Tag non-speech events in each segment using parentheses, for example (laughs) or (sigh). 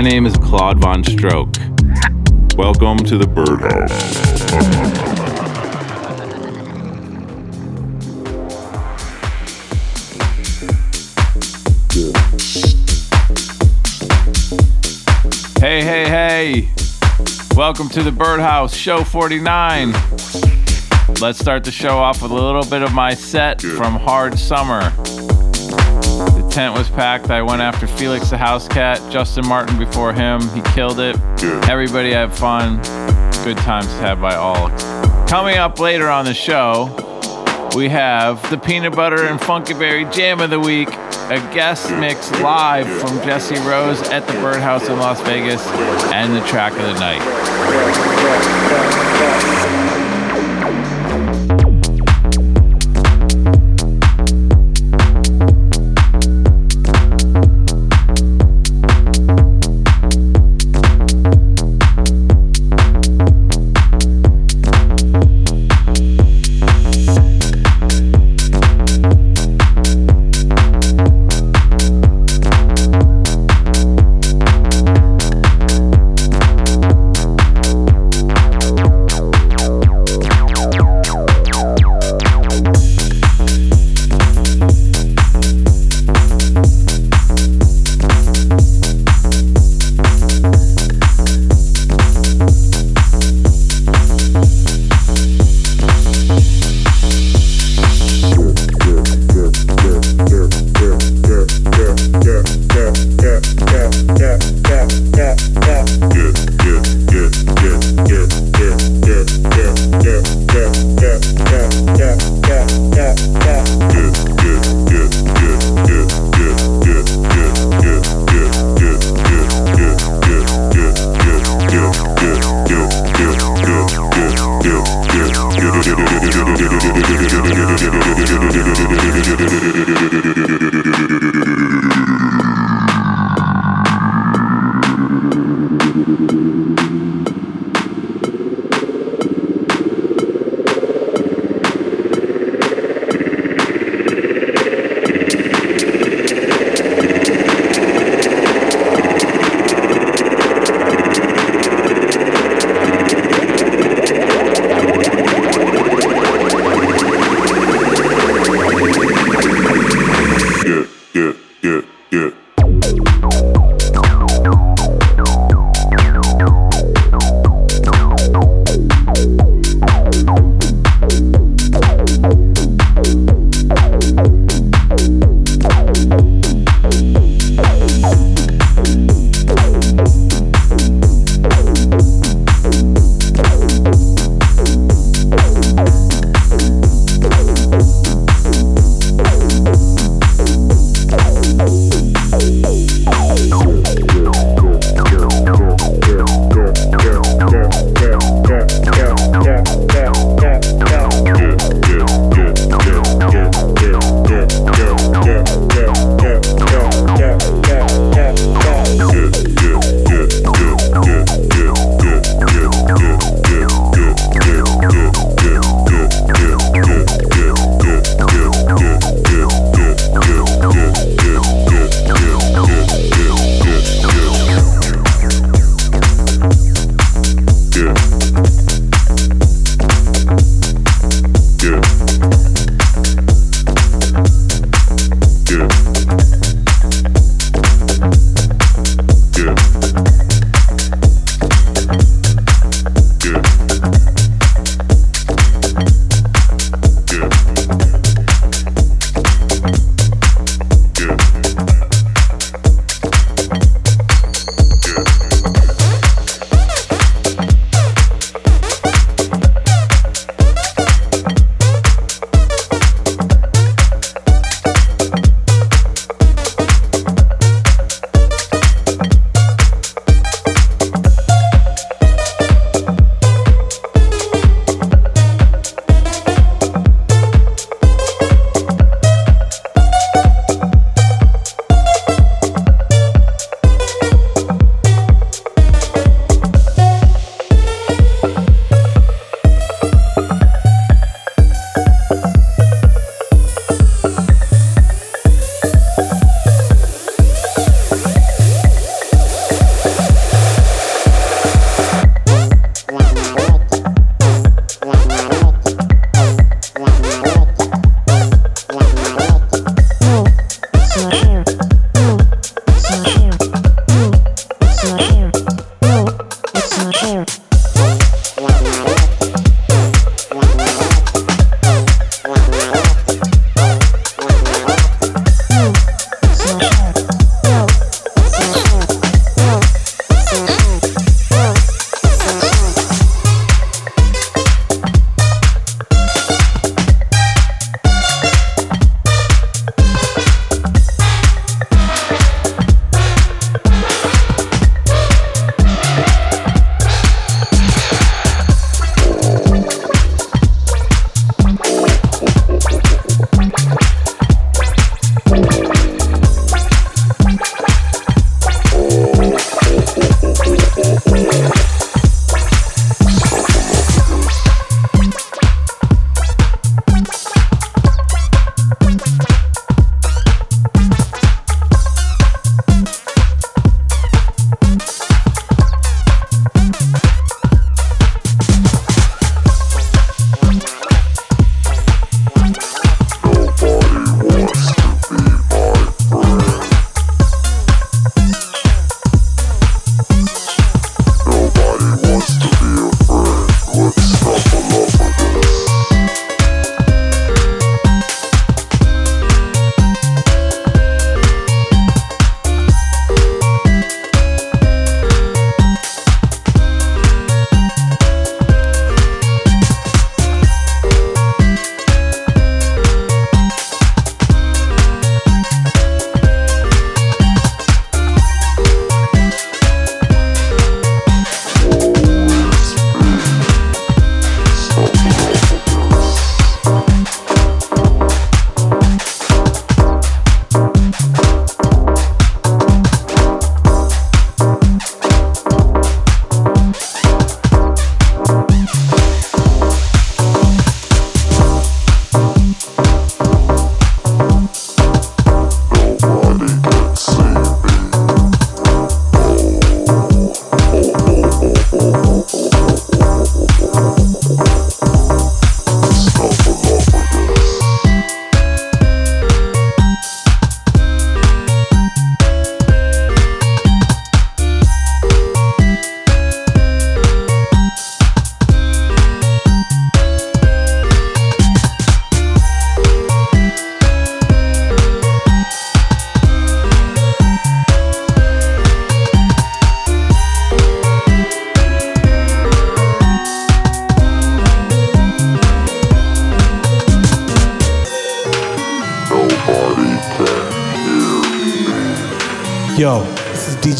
My name is Claude Von Stroke. Welcome to the Birdhouse. Hey, hey, hey. Welcome to the Birdhouse, show 49. Let's start the show off with a little bit of my set from Hard Summer. Tent was packed. I went after Felix da Housecat, Justin Martin before him. He killed it. Everybody had fun. Good times had by all. Coming up later on the show, we have the Peanut Butter and Funky Berry Jam of the Week, a guest mix live from Jesse Rose at the Birdhouse in Las Vegas, and the track of the night.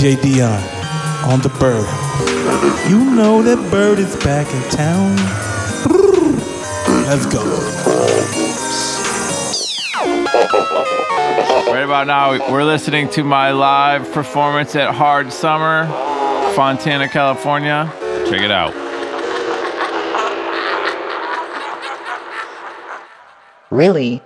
DJ Dion on the bird. You know that bird is back in town. Let's go. Right about now, we're listening to my live performance at Hard Summer, Fontana, California. Check it out. Really?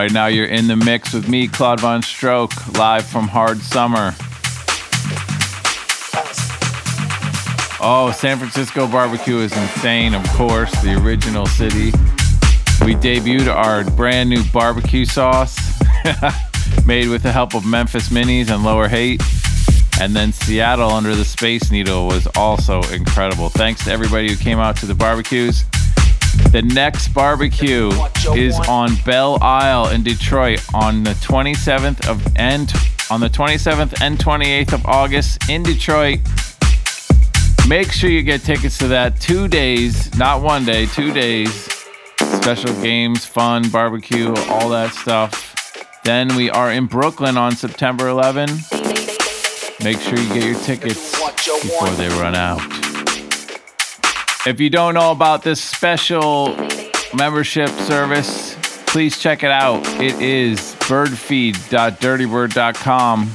Right now, you're in the mix with me, Claude Von Stroke, live from Hard Summer. Oh, San Francisco barbecue is insane, of course, the original city. We debuted our brand new barbecue sauce, (laughs) made with the help of Memphis Minnie's and Lower Haight. And then Seattle under the Space Needle was also incredible. Thanks to everybody who came out to the barbecues. The next barbecue is on Belle Isle in Detroit on the 27th of and on the 27th and 28th of August in Detroit. Make sure you get tickets to that. Two days, not one day, two days. Special games, fun, barbecue, all that stuff. Then we are in Brooklyn on September 11. Make sure you get your tickets before they run out. If you don't know about this special membership service, please check it out. It is birdfeed.dirtybird.com.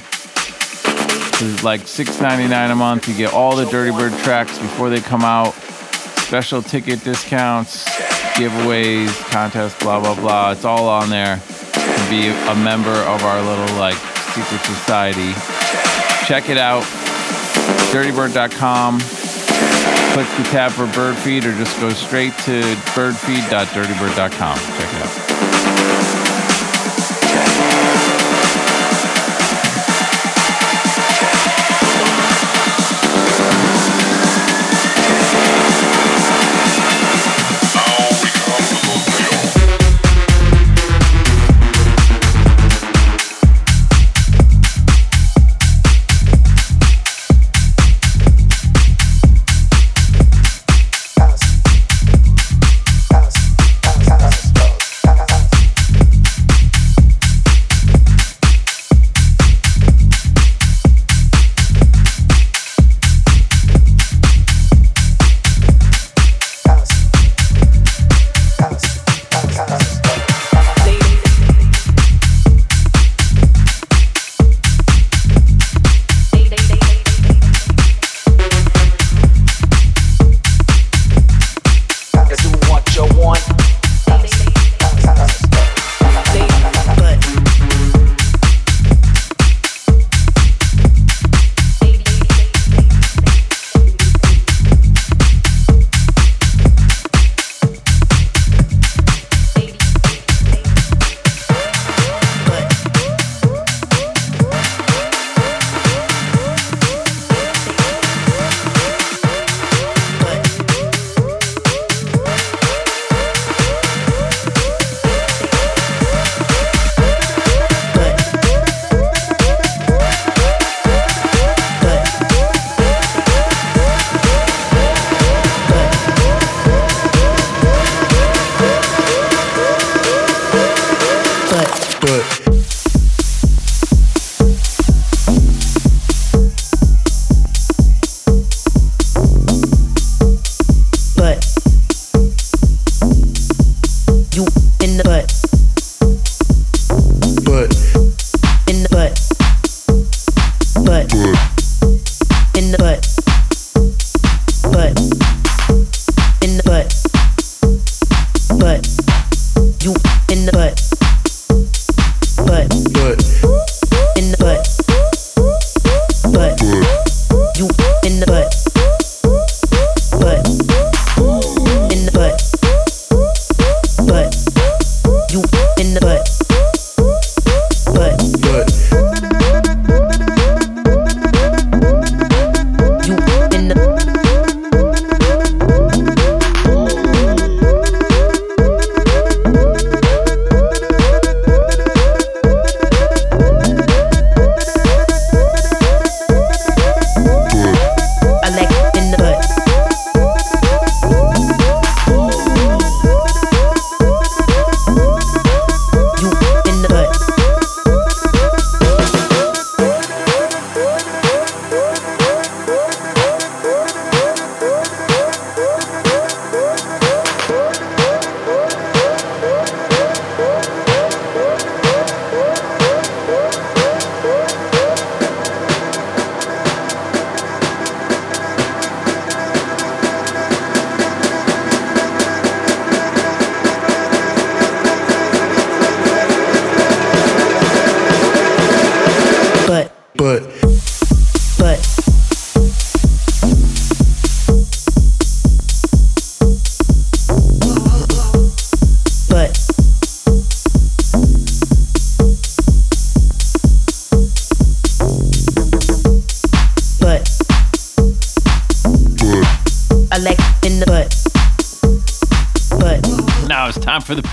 It's like $6.99 a month. You get all the Dirty Bird tracks before they come out, special ticket discounts, giveaways, contests, blah, blah, blah. It's all on there. Can be a member of our little like secret society. Check it out. Dirtybird.com click the tab for Birdfeed or just go straight to birdfeed.dirtybird.com. Check it out.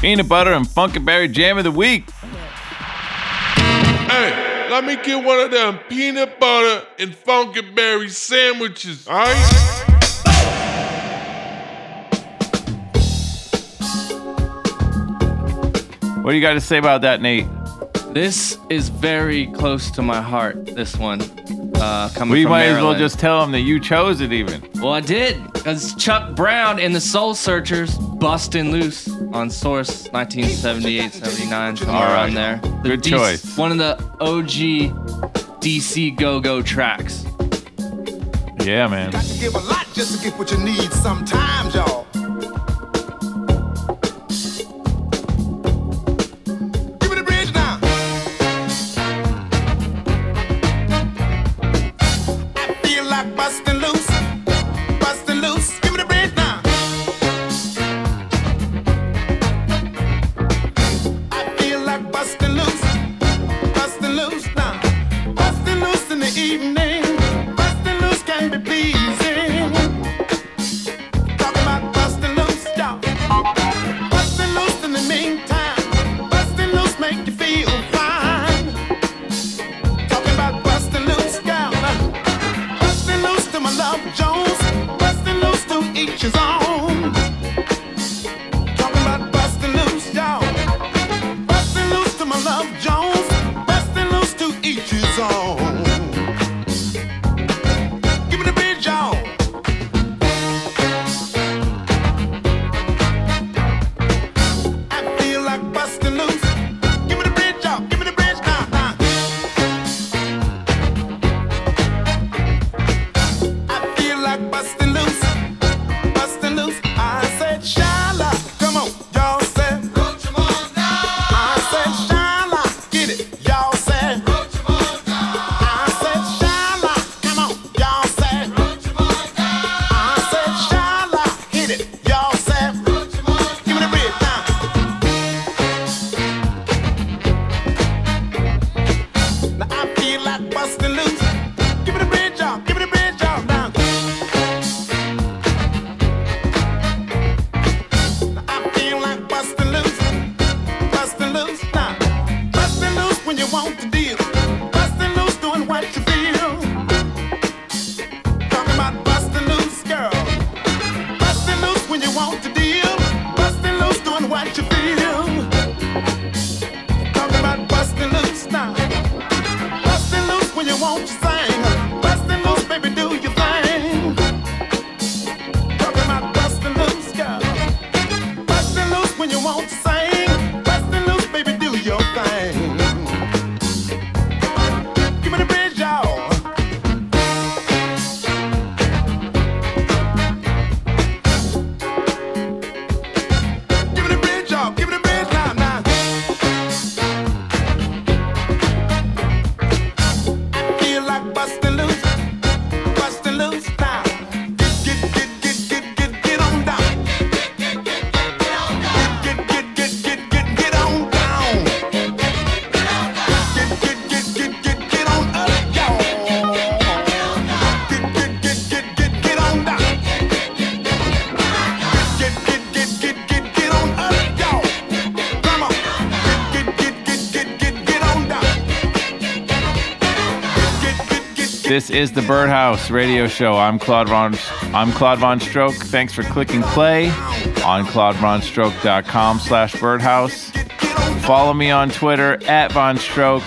Peanut butter and funkenberry jam of the week. Hey, let me get one of them peanut butter and funkenberry sandwiches, alright? What do you got to say about that, Nate? This is very close to my heart. This one, uh, coming We from might as well just tell him that you chose it, even. Well, I did, because Chuck Brown and the Soul Searchers busting loose on Source 1978, 79, somewhere All right. around there. The Good DC choice. One of the OG DC Go Go tracks. Yeah, man. Got to give a lot just to get what you need sometimes, This is the Birdhouse Radio Show. I'm Claude Von. I'm Claude Von Stroke. Thanks for clicking play on claudevonstroke.com slash birdhouse. Follow me on Twitter at Von Stroke.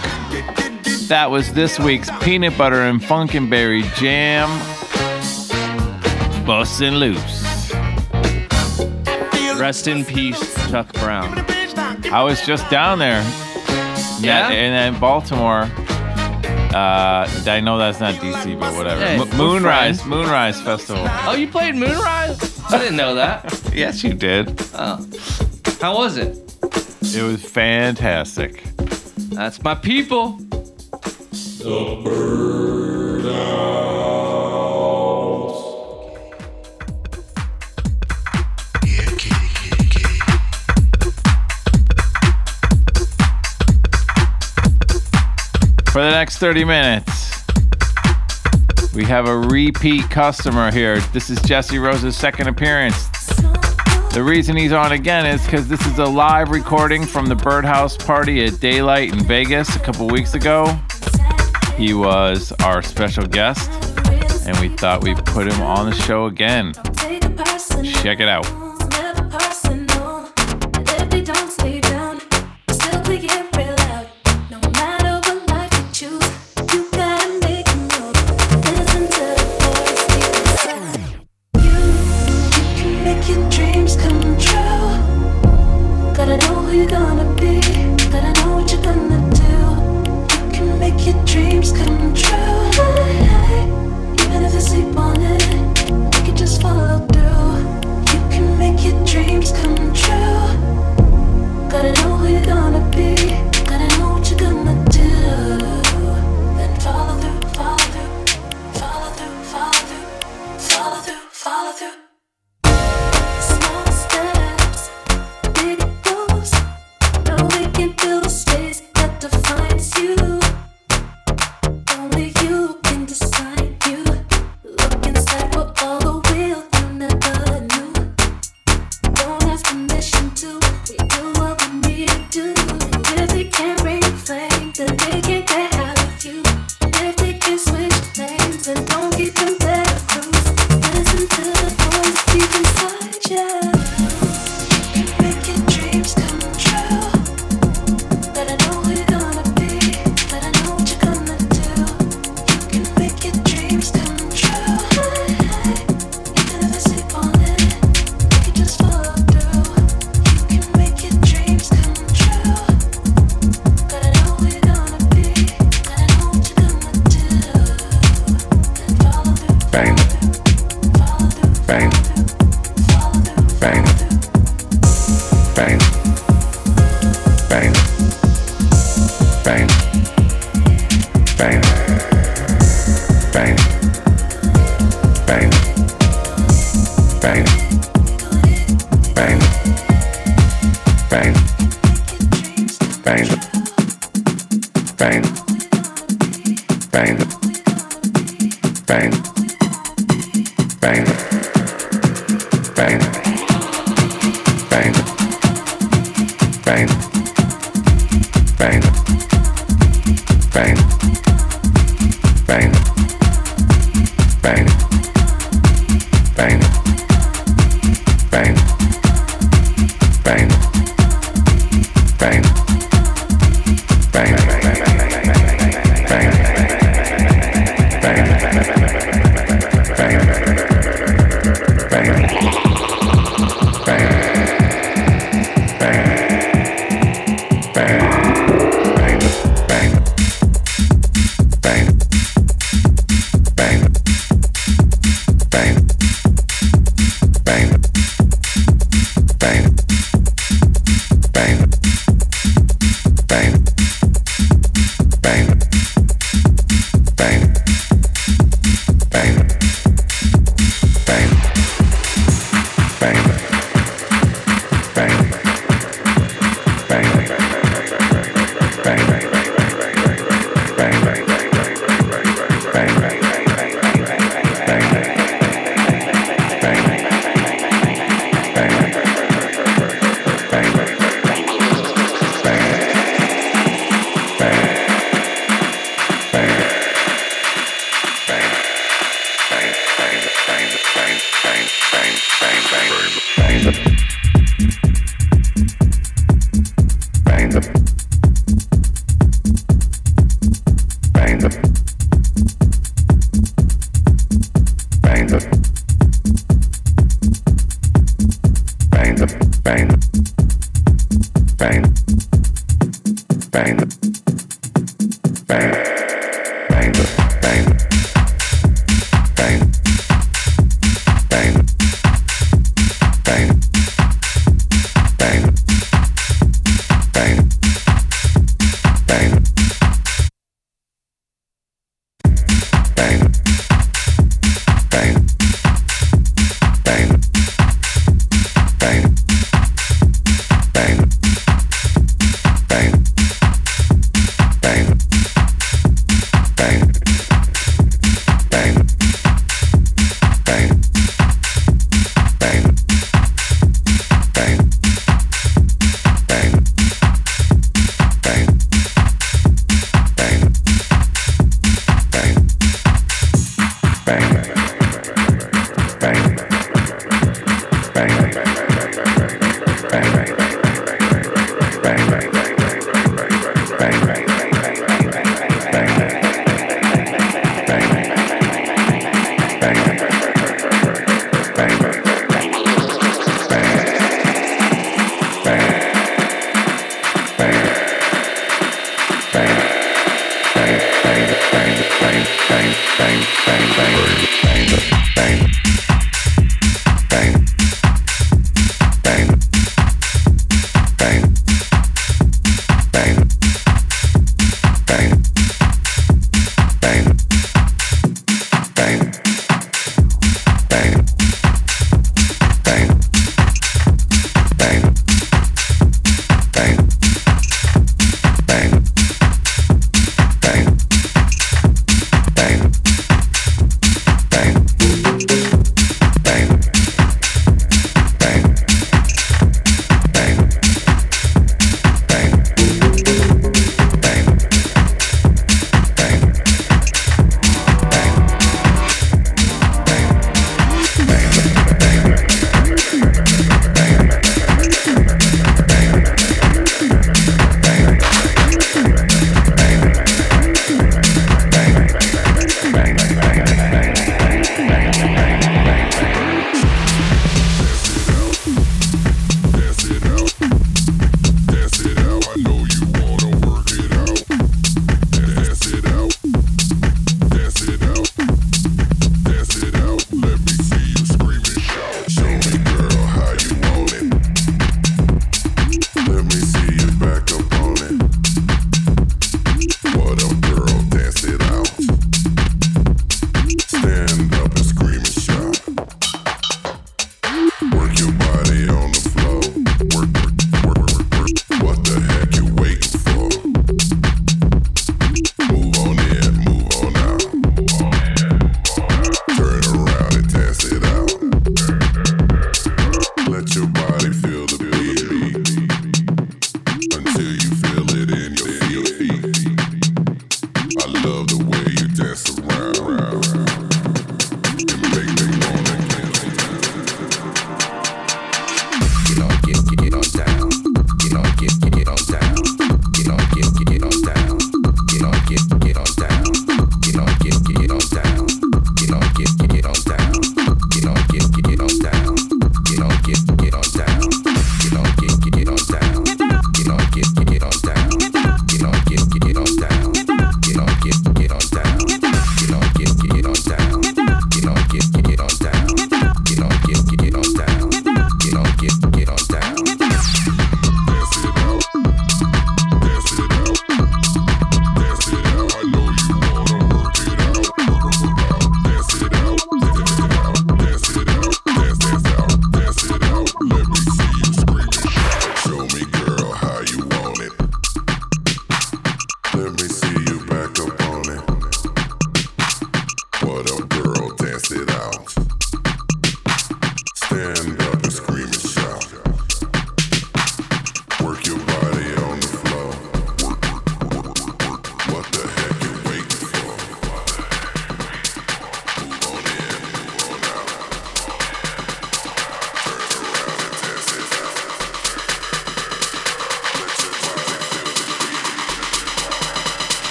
That was this week's peanut butter and funkenberry jam. Bustin' loose. Rest in peace, Chuck Brown. I was just down there. Yeah? in, in Baltimore. Uh, I know that's not DC, but whatever. Hey, Mo- we're Moonrise, friends. Moonrise Festival. Oh, you played Moonrise? I didn't know that. (laughs) Yes, you did. How was it? It was fantastic. That's my people. For the next 30 minutes, we have a repeat customer here. This is Jesse Rose's second appearance. The reason he's on again is because this is a live recording from the Birdhouse party at Daylight in Vegas a couple weeks ago. He was our special guest, and we thought we'd put him on the show again. Check it out.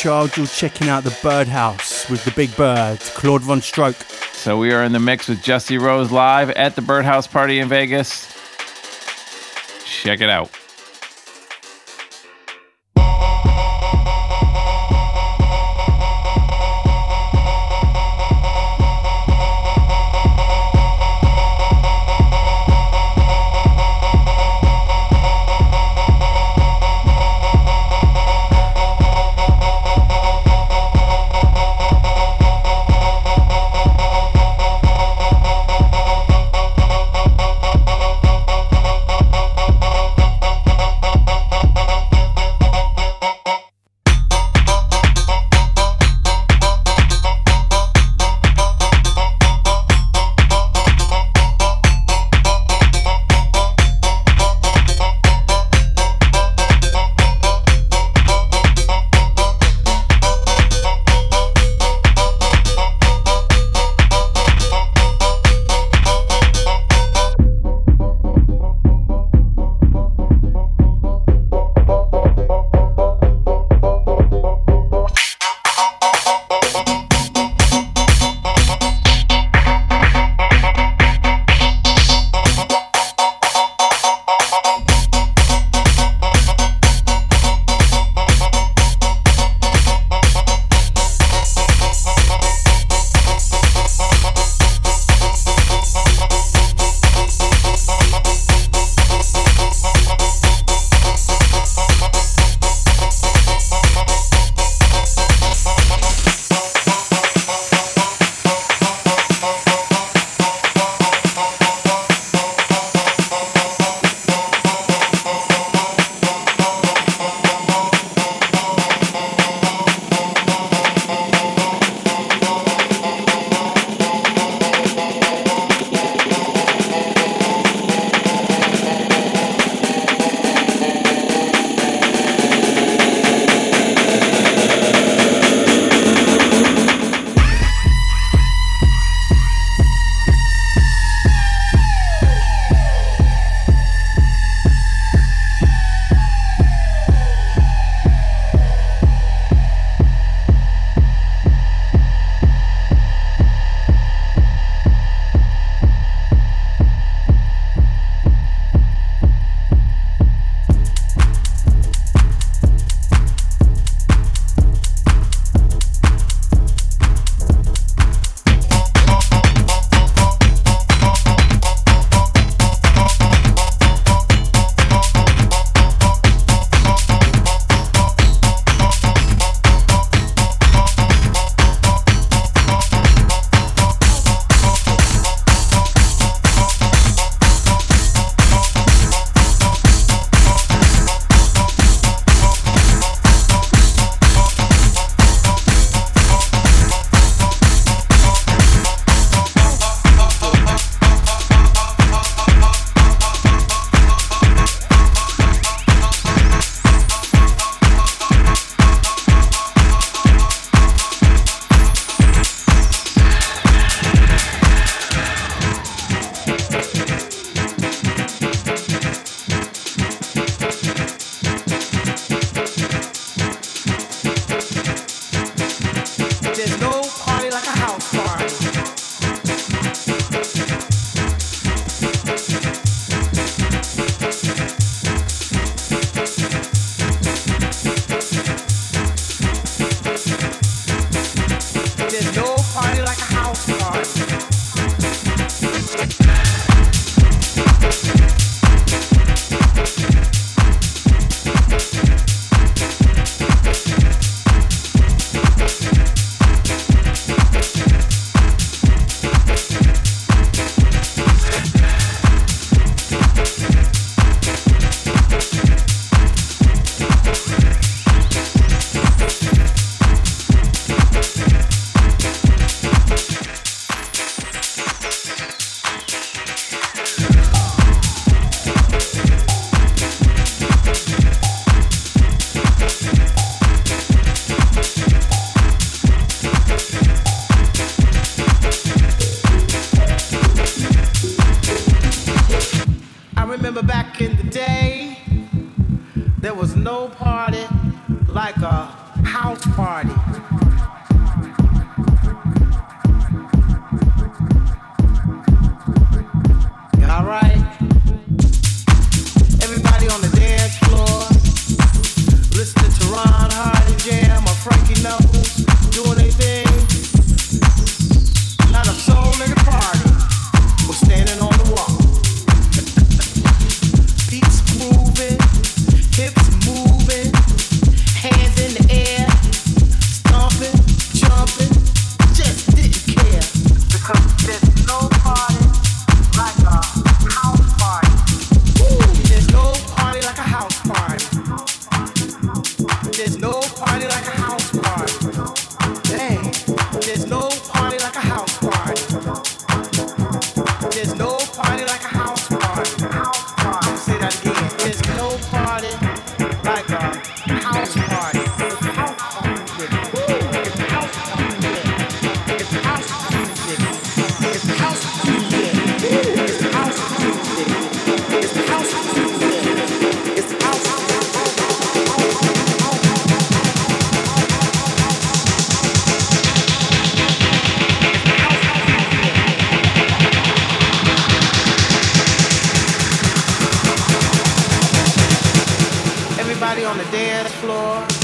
Child. You're checking out the Birdhouse with the Big Bird, Claude VonStroke. So we are in the mix with Jesse Rose live at the Birdhouse Party in Vegas. Check it out. On the dance floor.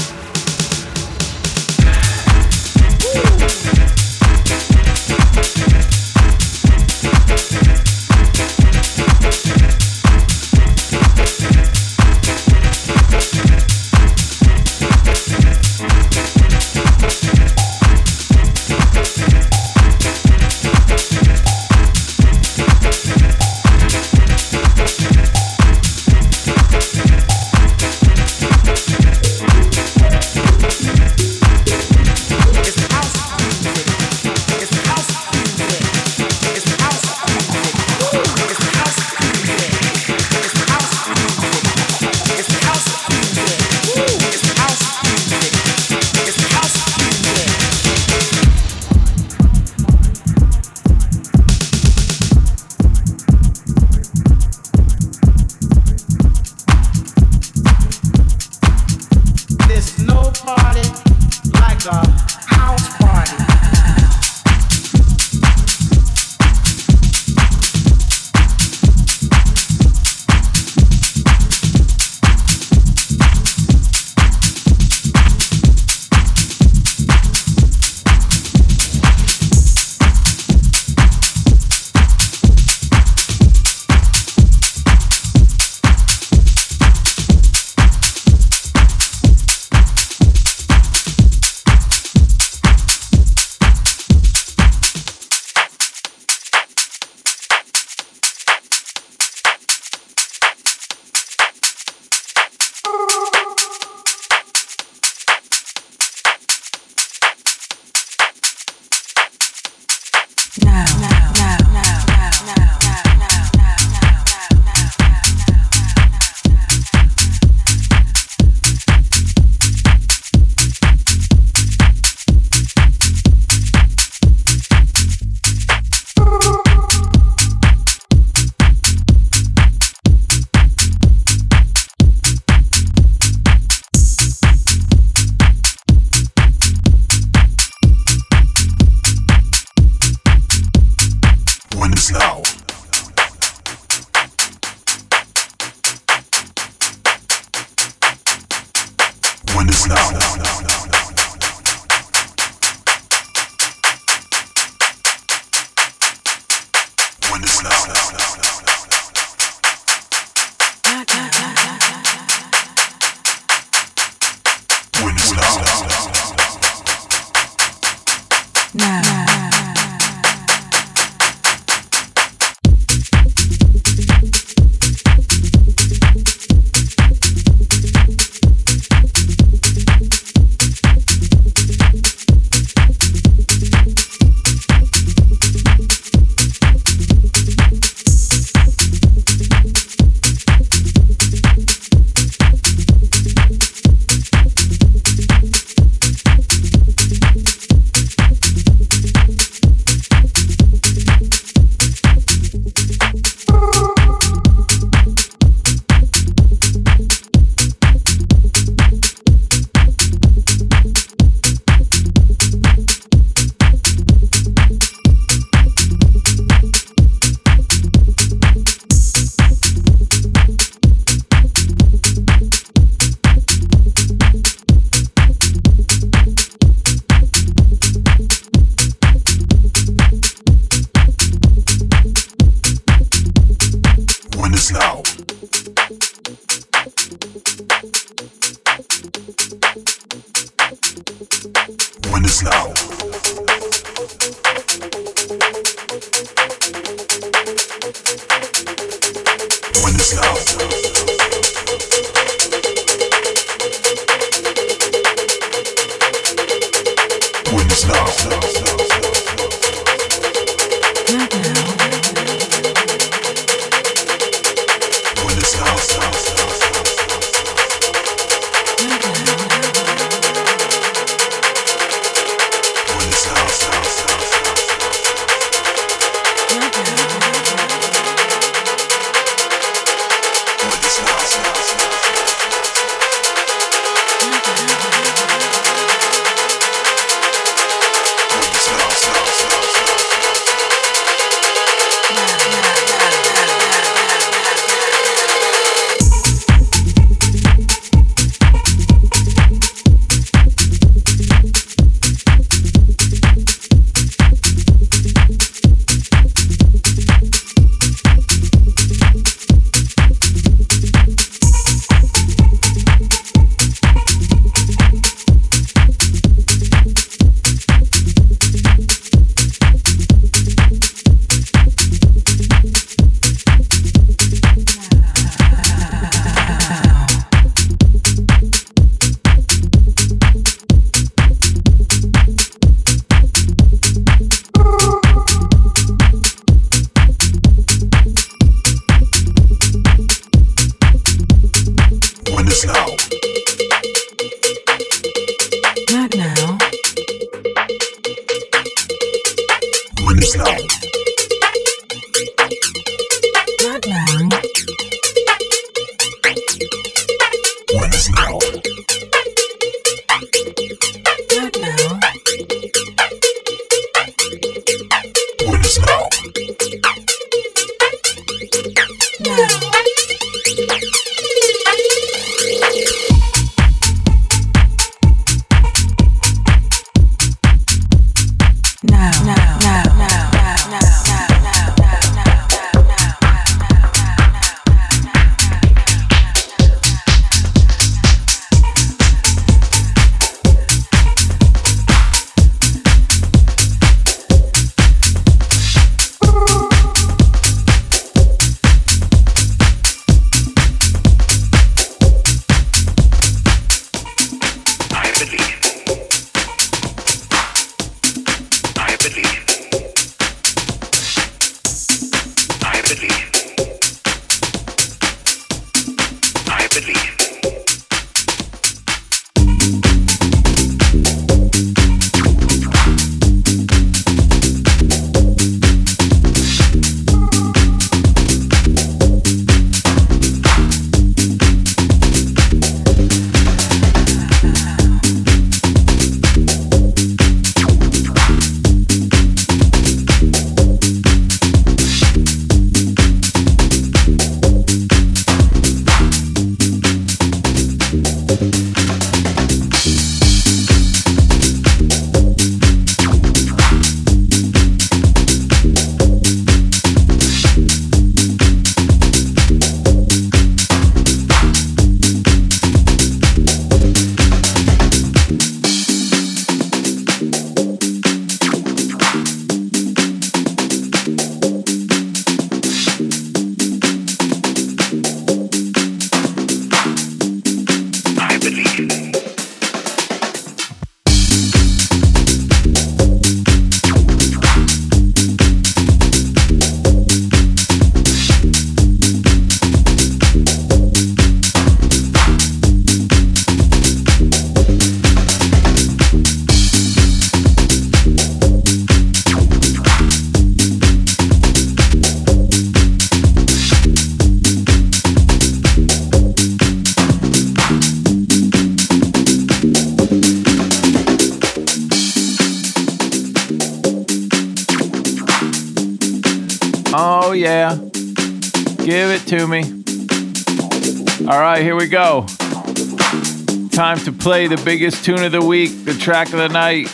play the biggest tune of the week, the track of the night.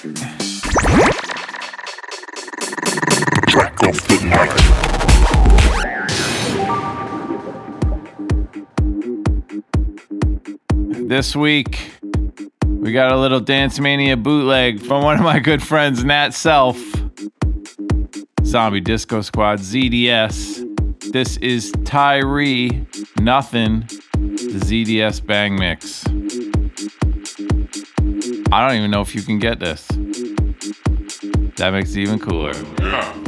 Track of the night. this week we got a little dance mania bootleg from one of my good friends nat self zombie disco squad zds this is tyree nothing the zds bang mix I don't even know if you can get this. That makes it even cooler. Yeah.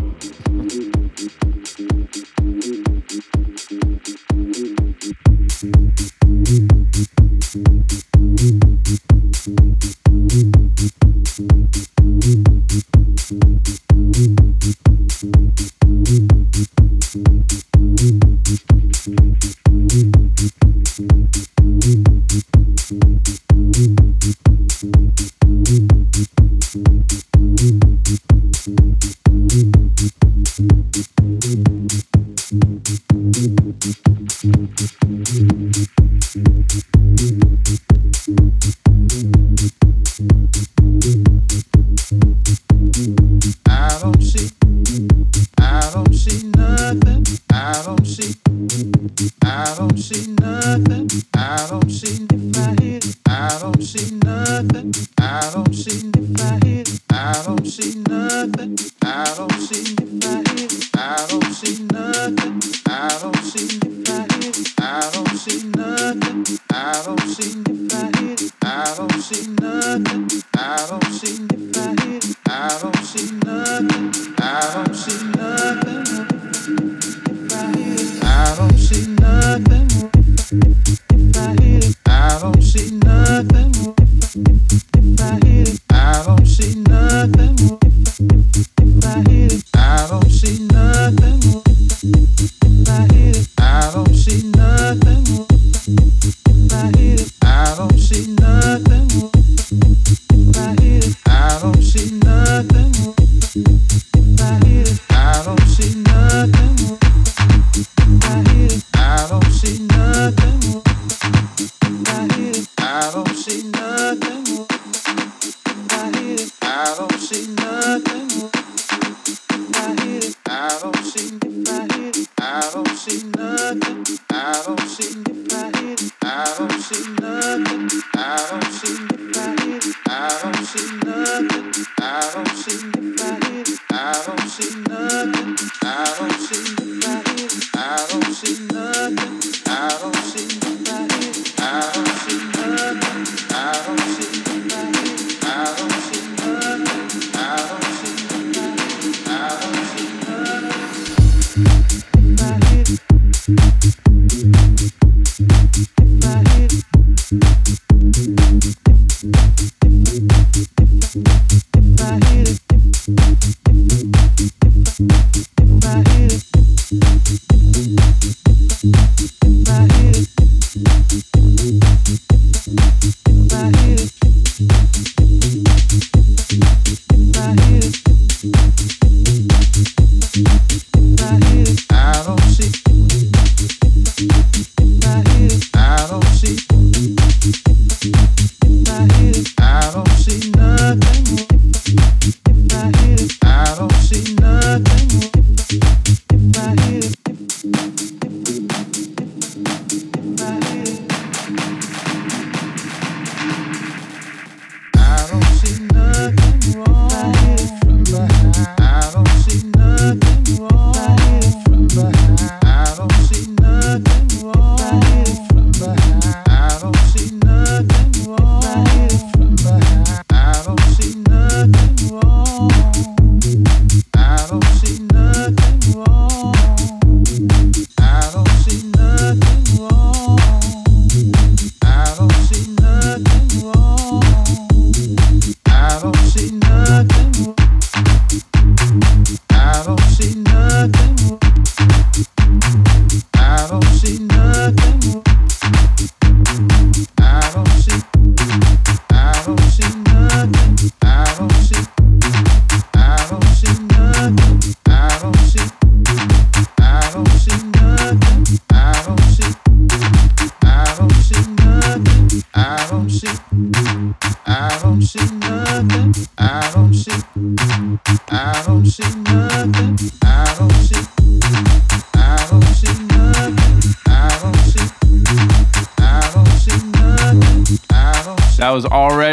nothing.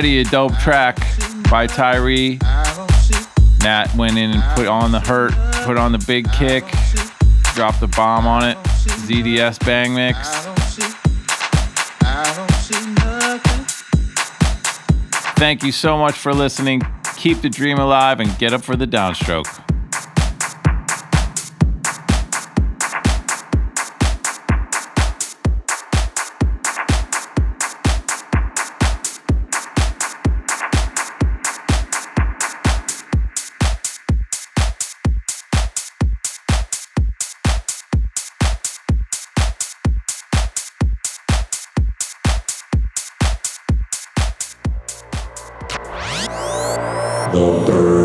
Already a dope track by Tyree. Nat went in and put on the hurt, put on the big kick, dropped the bomb on it. ZDS bang mix. Thank you so much for listening. Keep the dream alive and get up for the downstroke. The Bird House.